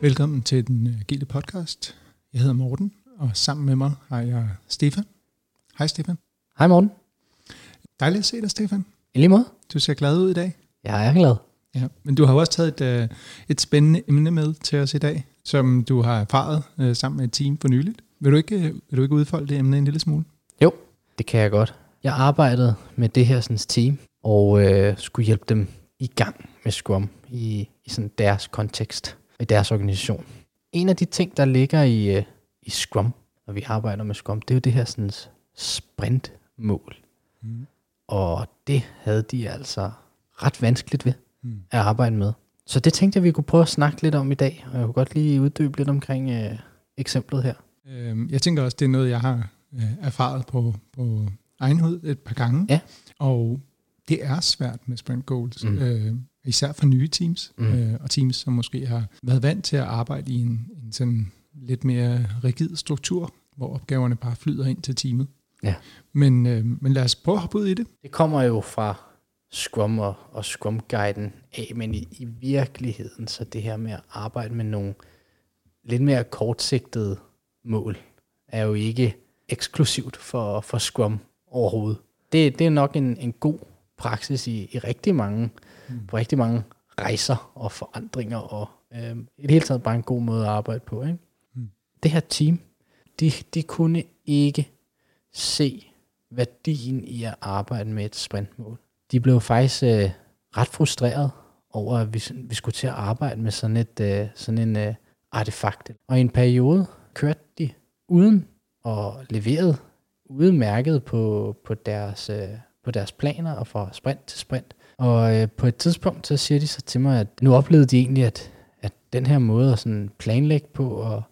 Velkommen til den agile podcast. Jeg hedder Morten, og sammen med mig har jeg Stefan. Hej Stefan. Hej Morten. Dejligt at se dig, Stefan. I lige måde. Du ser glad ud i dag. Jeg er glad. Ja, men du har jo også taget et, uh, et spændende emne med til os i dag, som du har erfaret uh, sammen med et team for nyligt. Vil du ikke, vil du ikke udfolde det emne en lille smule? Jo, det kan jeg godt. Jeg arbejdede med det her sådan, team, og øh, skulle hjælpe dem i gang med Scrum i, i sådan deres kontekst, i deres organisation. En af de ting, der ligger i, øh, i Scrum, når vi arbejder med Scrum, det er jo det her sådan, sprintmål. Mm. Og det havde de altså ret vanskeligt ved mm. at arbejde med. Så det tænkte jeg, vi kunne prøve at snakke lidt om i dag, og jeg kunne godt lige uddybe lidt omkring øh, eksemplet her. Øhm, jeg tænker også, det er noget, jeg har øh, erfaret på, på egen hud et par gange. Ja. Og det er svært med sprint goals, mm. Især for nye teams, mm. øh, og teams, som måske har været vant til at arbejde i en, en sådan lidt mere rigid struktur, hvor opgaverne bare flyder ind til teamet. Ja. Men, øh, men lad os prøve at hoppe ud i det. Det kommer jo fra Scrum og, og Scrum-guiden af, men i, i virkeligheden, så det her med at arbejde med nogle lidt mere kortsigtede mål, er jo ikke eksklusivt for, for Scrum overhovedet. Det, det er nok en, en god praksis i, i rigtig mange. På rigtig mange rejser og forandringer, og øh, i det hele taget bare en god måde at arbejde på. Ikke? Mm. Det her team, de, de kunne ikke se værdien i at arbejde med et sprintmål. De blev faktisk øh, ret frustreret over, at vi, vi skulle til at arbejde med sådan, et, øh, sådan en øh, artefakt. Og i en periode kørte de uden og leverede udmærket på, på, deres, øh, på deres planer og fra sprint til sprint. Og øh, på et tidspunkt, så siger de så til mig, at nu oplevede de egentlig, at, at den her måde at sådan planlægge på og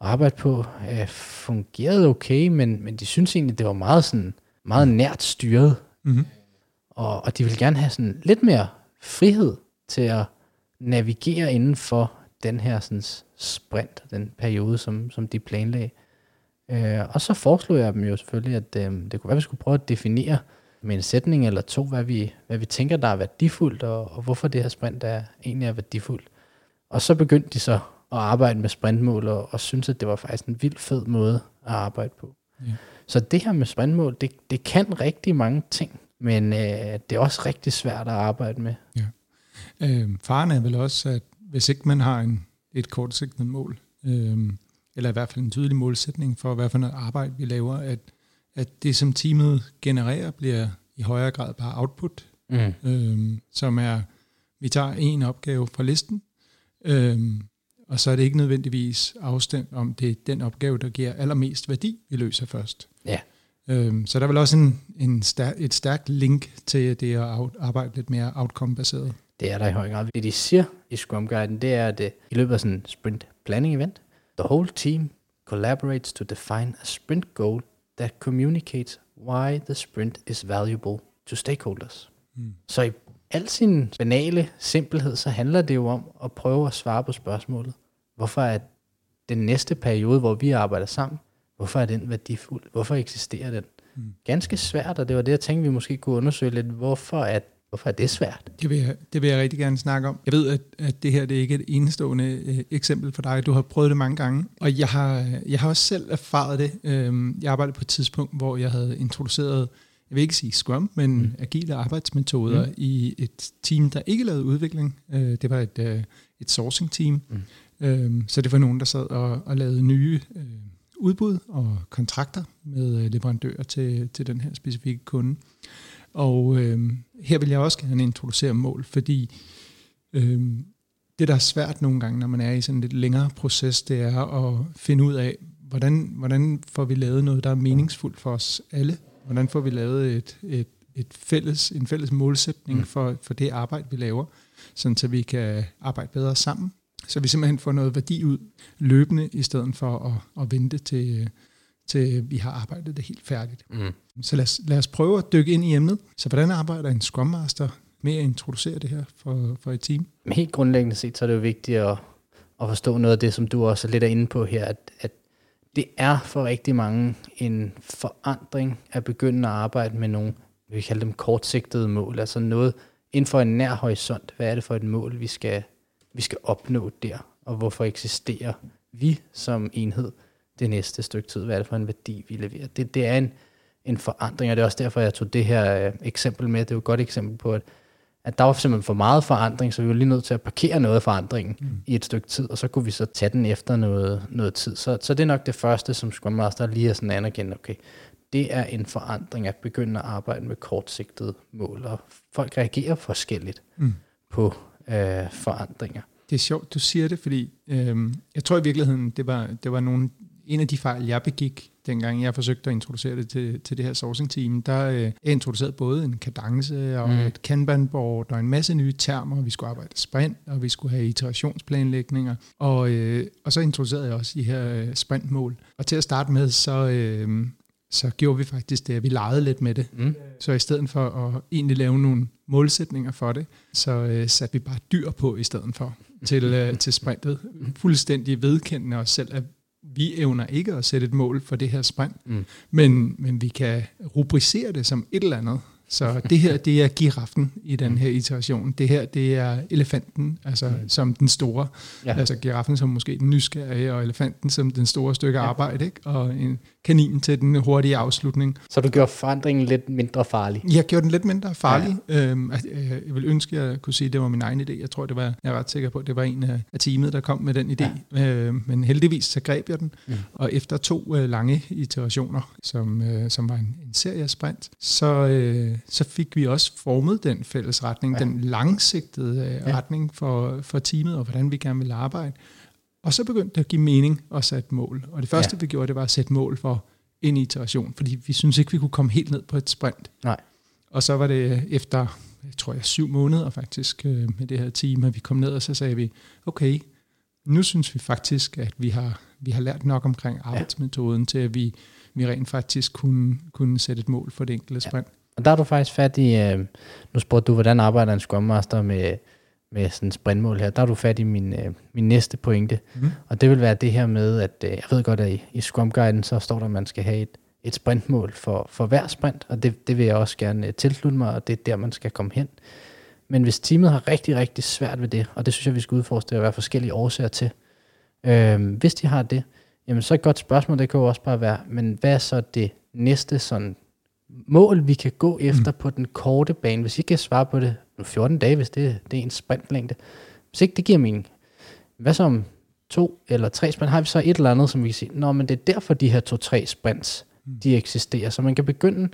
arbejde på øh, fungerede okay, men, men de synes egentlig, det var meget, sådan, meget nært styret. Mm-hmm. Og, og de vil gerne have sådan lidt mere frihed til at navigere inden for den her sådan, sprint, den periode, som, som de planlagde. Øh, og så foreslog jeg dem jo selvfølgelig, at øh, det kunne være, at vi skulle prøve at definere med en sætning eller to, hvad vi, hvad vi tænker, der er værdifuldt, og, og hvorfor det her sprint er, egentlig er værdifuldt. Og så begyndte de så at arbejde med sprintmål, og, og synes at det var faktisk en vild fed måde at arbejde på. Ja. Så det her med sprintmål, det, det kan rigtig mange ting, men øh, det er også rigtig svært at arbejde med. Ja. Øh, faren er vel også, at hvis ikke man har en, et kortsigtet mål, øh, eller i hvert fald en tydelig målsætning for, hvad for noget arbejde vi laver, at, at det, som teamet genererer, bliver i højere grad bare output, mm. øhm, som er, vi tager en opgave fra listen, øhm, og så er det ikke nødvendigvis afstemt om, det er den opgave, der giver allermest værdi, vi løser først. Ja. Øhm, så der er vel også en, en stær, et stærkt link til det at arbejde lidt mere outcome-baseret. Det er der i høj grad. Det de siger i Scrum Guiden, det er, at i løbet af sådan en sprint planning event, The whole team collaborates to define a sprint goal that communicates why the sprint is valuable to stakeholders. Mm. Så i al sin banale simpelhed, så handler det jo om at prøve at svare på spørgsmålet. Hvorfor er den næste periode, hvor vi arbejder sammen, hvorfor er den værdifuld? Hvorfor eksisterer den? Mm. Ganske svært, og det var det, jeg tænkte, vi måske kunne undersøge lidt, hvorfor at Hvorfor er det svært? Det vil jeg, det vil jeg rigtig gerne snakke om. Jeg ved, at, at det her det er ikke et enestående øh, eksempel for dig. Du har prøvet det mange gange, og jeg har, jeg har også selv erfaret det. Øhm, jeg arbejdede på et tidspunkt, hvor jeg havde introduceret, jeg vil ikke sige Scrum, men mm. agile arbejdsmetoder mm. i et team, der ikke lavede udvikling. Øh, det var et, øh, et sourcing team. Mm. Øhm, så det var nogen, der sad og, og lavede nye øh, udbud og kontrakter med øh, leverandører til, til den her specifikke kunde. Og øh, her vil jeg også gerne introducere mål, fordi øh, det, der er svært nogle gange, når man er i sådan en lidt længere proces, det er at finde ud af, hvordan, hvordan får vi lavet noget, der er meningsfuldt for os alle? Hvordan får vi lavet et, et, et fælles, en fælles målsætning mm. for, for det arbejde, vi laver, sådan så vi kan arbejde bedre sammen? Så vi simpelthen får noget værdi ud løbende, i stedet for at, at vente til, til vi har arbejdet det helt færdigt. Mm. Så lad os, lad os prøve at dykke ind i emnet. Så hvordan arbejder en Scrum Master med at introducere det her for, for et team? Helt grundlæggende set, så er det jo vigtigt at, at forstå noget af det, som du også er lidt er inde på her, at, at det er for rigtig mange en forandring at begynde at arbejde med nogle, vi kalder dem kortsigtede mål, altså noget inden for en nær horisont. Hvad er det for et mål, vi skal, vi skal opnå der? og hvorfor eksisterer vi som enhed det næste stykke tid? Hvad er det for en værdi, vi leverer? Det, det er en, en forandring, og det er også derfor, jeg tog det her øh, eksempel med. Det er jo et godt eksempel på, at, at der var simpelthen for meget forandring, så vi var lige nødt til at parkere noget af forandringen mm. i et stykke tid, og så kunne vi så tage den efter noget, noget tid. Så, så det er nok det første, som Scrum Master lige er sådan anerkendt, okay, det er en forandring at begynde at arbejde med kortsigtede mål, og folk reagerer forskelligt mm. på øh, forandringer. Det er sjovt, du siger det, fordi øh, jeg tror i virkeligheden, det var, det var nogle, en af de fejl, jeg begik, dengang jeg forsøgte at introducere det til, til det her sourcing team, der øh, jeg introduceret både en kadence og mm. et Kanban-board og en masse nye termer. Vi skulle arbejde sprint, og vi skulle have iterationsplanlægninger. Og, øh, og så introducerede jeg også de her øh, sprintmål. Og til at starte med, så, øh, så gjorde vi faktisk det, at vi legede lidt med det. Mm. Så i stedet for at egentlig lave nogle målsætninger for det, så øh, satte vi bare dyr på i stedet for til, øh, til sprintet. Fuldstændig vedkendende os selv, at vi evner ikke at sætte et mål for det her sprint, mm. men, men vi kan rubricere det som et eller andet, så det her, det er giraffen i den her iteration. Det her, det er elefanten, altså mm. som den store. Ja. Altså giraffen som måske den nysgerrige, og elefanten som den store stykke ja. arbejde, ikke? og en kanin til den hurtige afslutning. Så du gjorde forandringen lidt mindre farlig? Jeg gjorde den lidt mindre farlig. Ja. Øhm, øh, jeg vil ønske, at jeg kunne sige, at det var min egen idé. Jeg tror, det var, jeg er ret sikker på, at det var en af teamet, der kom med den idé. Ja. Øh, men heldigvis så greb jeg den, mm. og efter to øh, lange iterationer, som, øh, som var en, en serie sprint, så, øh, så fik vi også formet den fælles retning, ja. den langsigtede øh, ja. retning for, for teamet, og hvordan vi gerne vil arbejde. Og så begyndte det at give mening at sætte mål. Og det første, ja. vi gjorde, det var at sætte mål for en iteration, fordi vi synes ikke, vi kunne komme helt ned på et sprint. Nej. Og så var det efter, jeg tror jeg, syv måneder faktisk øh, med det her team, at vi kom ned, og så sagde vi, okay, nu synes vi faktisk, at vi har, vi har lært nok omkring arbejdsmetoden ja. til, at vi, vi rent faktisk kunne, kunne sætte et mål for det enkelte sprint. Ja. Og der er du faktisk fat i, øh, nu spurgte du, hvordan arbejder en Scrum Master med, med sådan et sprintmål her, der er du fat i min, øh, min næste pointe. Mm. Og det vil være det her med, at øh, jeg ved godt, at i, i Scrum Guiden, så står der, at man skal have et, et sprintmål for, for hver sprint, og det, det vil jeg også gerne øh, tilslutte mig, og det er der, man skal komme hen. Men hvis teamet har rigtig, rigtig svært ved det, og det synes jeg, vi skal udforske, at være forskellige årsager til, øh, hvis de har det, jamen så et godt spørgsmål, det kan jo også bare være, men hvad er så det næste sådan mål, vi kan gå efter mm. på den korte bane? Hvis I kan svare på det 14 dage, hvis det, det er en sprintlængde. Hvis ikke det giver mening, hvad så om to eller tre sprint? Har vi så et eller andet, som vi kan sige, nå, men det er derfor de her to-tre sprints, mm. de eksisterer. Så man kan begynde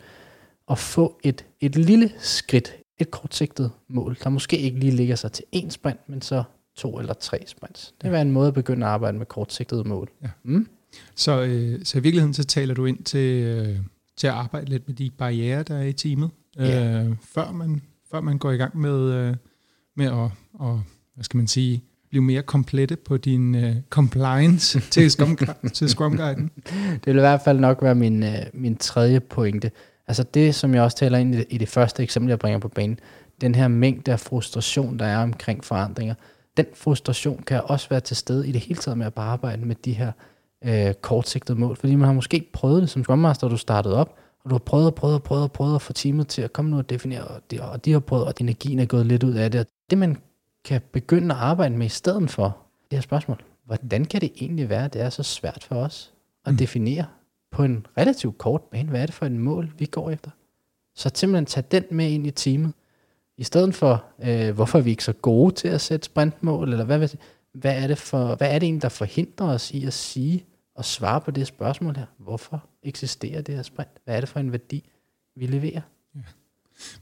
at få et, et lille skridt, et kortsigtet mål, der måske ikke lige ligger sig til én sprint, men så to eller tre sprints. Det vil være en måde at begynde at arbejde med kortsigtede mål. Ja. Mm? Så, øh, så i virkeligheden så taler du ind til, øh, til at arbejde lidt med de barriere, der er i teamet, ja. øh, før man før man går i gang med, øh, med at, og, hvad skal man sige, blive mere komplette på din uh, compliance til, Scrum, til Scrum Guiden? Det vil i hvert fald nok være min, uh, min tredje pointe. Altså det, som jeg også taler ind i, i det første eksempel, jeg bringer på banen, den her mængde af frustration, der er omkring forandringer, den frustration kan også være til stede i det hele taget med at bare arbejde med de her uh, kortsigtede mål, fordi man har måske prøvet det som Scrum Master, du startede op, og du har prøvet og prøvet og prøvet og prøvet at få teamet til at komme nu og definere, og de, og de har prøvet, og energien er gået lidt ud af det. Og det, man kan begynde at arbejde med i stedet for det her spørgsmål, hvordan kan det egentlig være, at det er så svært for os at mm. definere på en relativt kort bane, hvad er det for en mål, vi går efter? Så simpelthen tage den med ind i teamet, i stedet for, øh, hvorfor er vi ikke så gode til at sætte sprintmål, eller hvad, hvad, er det for, hvad er det egentlig, der forhindrer os i at sige og svare på det spørgsmål her, hvorfor eksisterer det her sprint? Hvad er det for en værdi, vi leverer? Ja.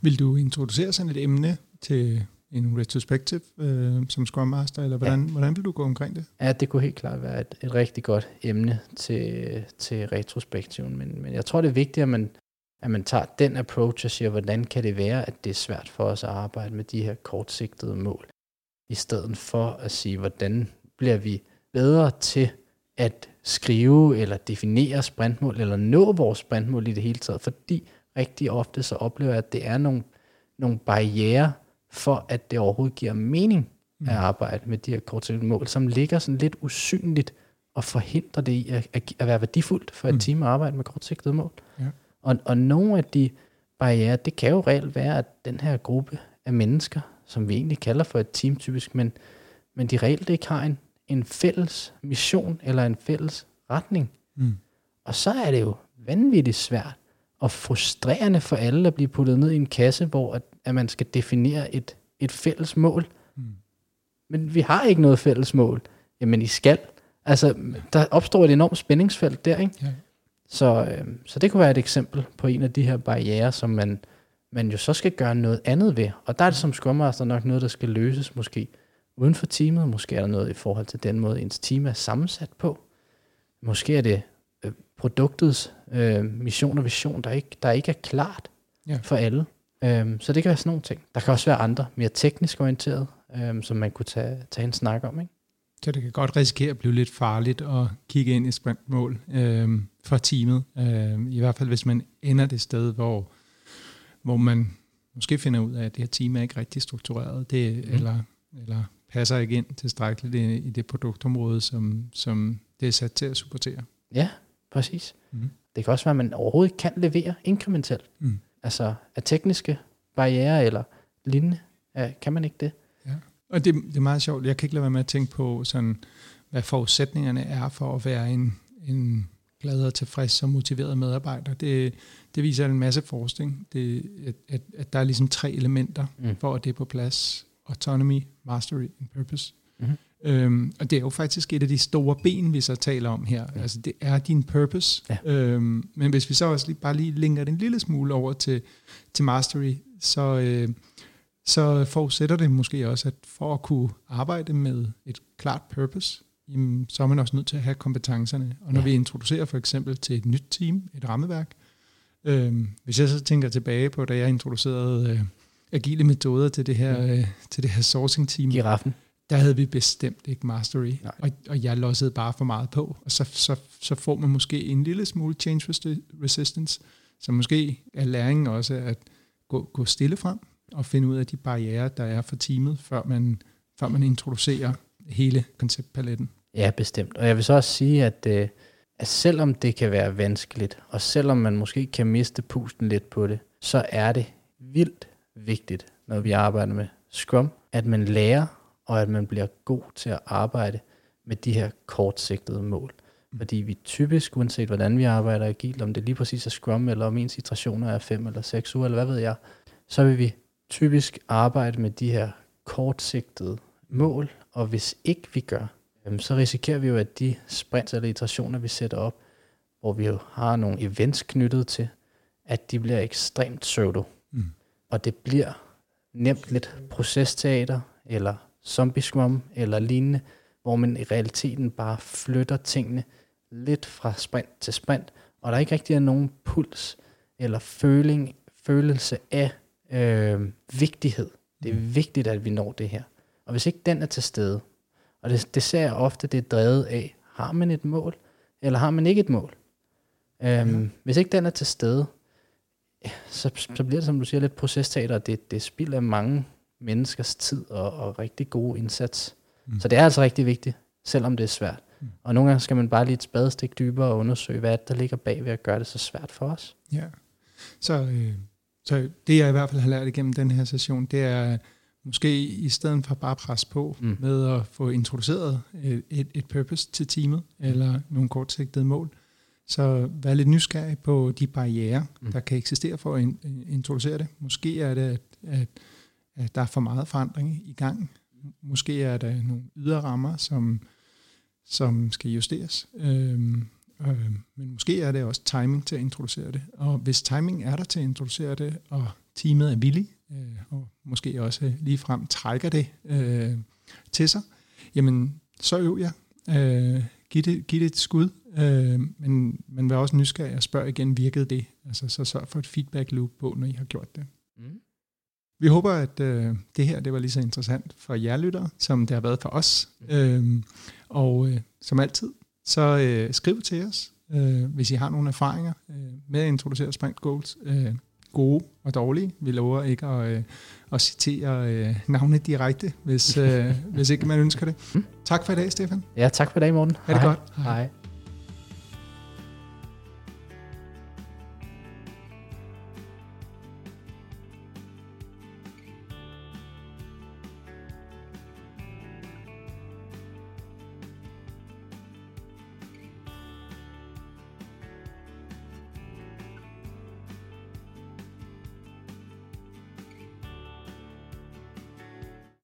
Vil du introducere sådan et emne til en retrospective øh, som Scrum Master, eller hvordan, ja. hvordan vil du gå omkring det? Ja, det kunne helt klart være et, et rigtig godt emne til, til retrospektiven, men, men jeg tror, det er vigtigt, at man, at man tager den approach og siger, hvordan kan det være, at det er svært for os at arbejde med de her kortsigtede mål, i stedet for at sige, hvordan bliver vi bedre til at skrive eller definere sprintmål, eller nå vores sprintmål i det hele taget, fordi rigtig ofte så oplever jeg, at det er nogle, nogle barriere for, at det overhovedet giver mening at mm. arbejde med de her kortsigtede mål, som ligger sådan lidt usynligt og forhindrer det i at, at, at være værdifuldt for et mm. team at arbejde med kortsigtede mål. Ja. Og, og nogle af de barriere, det kan jo reelt være, at den her gruppe af mennesker, som vi egentlig kalder for et team typisk, men, men de reelt ikke har en, en fælles mission eller en fælles retning. Mm. Og så er det jo vanvittigt svært og frustrerende for alle at blive puttet ned i en kasse, hvor at, at man skal definere et, et fælles mål. Mm. Men vi har ikke noget fælles mål. Jamen, I skal. Altså, der opstår et enormt spændingsfelt der, ikke? Ja. Så, øh, så det kunne være et eksempel på en af de her barriere, som man, man jo så skal gøre noget andet ved. Og der er det som Scrum Master nok noget, der skal løses måske uden for teamet. Måske er der noget i forhold til den måde, ens team er sammensat på. Måske er det øh, produktets øh, mission og vision, der ikke, der ikke er klart Ja. for alle. Øhm, så det kan være sådan nogle ting. Der kan også være andre, mere teknisk orienteret, øhm, som man kunne tage, tage en snak om. Ikke? Så det kan godt risikere at blive lidt farligt at kigge ind i sprintmål øh, for teamet. Øh, I hvert fald hvis man ender det sted, hvor, hvor man måske finder ud af, at det her team er ikke rigtig struktureret, det, Mm. mm. eller, eller passer ikke ind tilstrækkeligt i, i det produktområde, som, som det er sat til at supportere. Ja, præcis. Mm. Det kan også være, at man overhovedet kan levere inkrementelt. Mm. Altså af tekniske barriere eller lignende, kan man ikke det? Og det, det er meget sjovt. Jeg kan ikke lade være med at tænke på, sådan, hvad forudsætningerne er for at være en, en glad og tilfreds og motiveret medarbejder. Det, det viser en masse forskning, det, at, at, at der er ligesom tre elementer, Mm. for at det er på plads. Autonomy, mastery and purpose. Mhm. Øhm, og det er jo faktisk et af de store ben, vi så taler om her. Ja. Altså det er din purpose. Ja. Øhm, men hvis vi så også lige, bare lige linker den en lille smule over til, til mastery, så, øh, så forudsætter det måske også, at for at kunne arbejde med et klart purpose, jamen, så er man også nødt til at have kompetencerne. Og når Ja. vi introducerer for eksempel til et nyt team, et rammeværk, øhm, hvis jeg så tænker tilbage på, da jeg introducerede øh, agile metoder til det her, Mm. øh, til det her sourcing team, Giraffen. der havde vi bestemt ikke mastery, Nej. og, og jeg lossede bare for meget på. Og så, så, så får man måske en lille smule change resi- resistance, så måske er læringen også at gå, gå stille frem og finde ud af de barriere, der er for teamet, før man, før man introducerer hele konceptpaletten. Ja, bestemt. Og jeg vil så også sige, at, øh, at selvom det kan være vanskeligt, og selvom man måske kan miste pusten lidt på det, så er det vildt vigtigt, når vi arbejder med Scrum, at man lærer, og at man bliver god til at arbejde med de her kortsigtede mål. Fordi vi typisk, uanset hvordan vi arbejder agilt, om det lige præcis er Scrum, eller om ens iterationer er fem eller seks uger, eller hvad ved jeg, så vil vi typisk arbejde med de her kortsigtede mål, og hvis ikke vi gør, øhm, så risikerer vi jo, at de sprints eller iterationer, vi sætter op, hvor vi jo har nogle events knyttet til, at de bliver ekstremt pseudo. Mm. Og det bliver nemt lidt procesteater, eller zombie scrum, eller lignende, hvor man i realiteten bare flytter tingene lidt fra sprint til sprint, og der ikke rigtig er nogen puls eller føling, følelse af øh, vigtighed. Det er vigtigt, at vi når det her. Og hvis ikke den er til stede, og det, det ser jeg ofte, det er drevet af, har man et mål, eller har man ikke et mål? Øhm, Ja. Hvis ikke den er til stede, så, så bliver det, som du siger, lidt procesteater, det, det spilder mange menneskers tid og, og rigtig god indsats. Mm. Mm. Så det er altså rigtig vigtigt, selvom det er svært. Mm. Mm. Og nogle gange skal man bare lige et spadestik dybere og undersøge, hvad er der ligger bag ved at gøre det så svært for os. Ja. Så, øh, så det, jeg i hvert fald har lært igennem den her session, det er måske i stedet for bare at presse på Mm. mm. med at få introduceret et, et, et purpose til teamet, eller nogle kortsigtede mål, så vær lidt nysgerrig på de barriere, Mm. der kan eksistere for at in, introducere det. Måske er det, at, at, at der er for meget forandring i gang. Måske er der nogle ydre rammer, som, som skal justeres. Øhm, øh, men måske er det også timing til at introducere det. Og hvis timing er der til at introducere det, og teamet er villig, øh, og måske også lige frem trækker det øh, til sig, jamen så øv jeg. Øh, giv, det, giv det et skud, øh, men man vil også nysgerrig og spørge igen, virkede det? Altså så sørg for et feedback loop på, når I har gjort det. Mm. Vi håber, at øh, det her det var lige så interessant for jer lyttere, som det har været for os. Øhm, og øh, som altid, så øh, skriv til os, øh, hvis I har nogle erfaringer øh, med at introducere sprint goals. Øh, gode og dårlige. Vi lover ikke at, øh, at citere øh, navne direkte, hvis, øh, hvis ikke man ønsker det. Tak for i dag, Stefan. Ja, tak for i dag, Morten. Ha' det Hej. godt. Hej.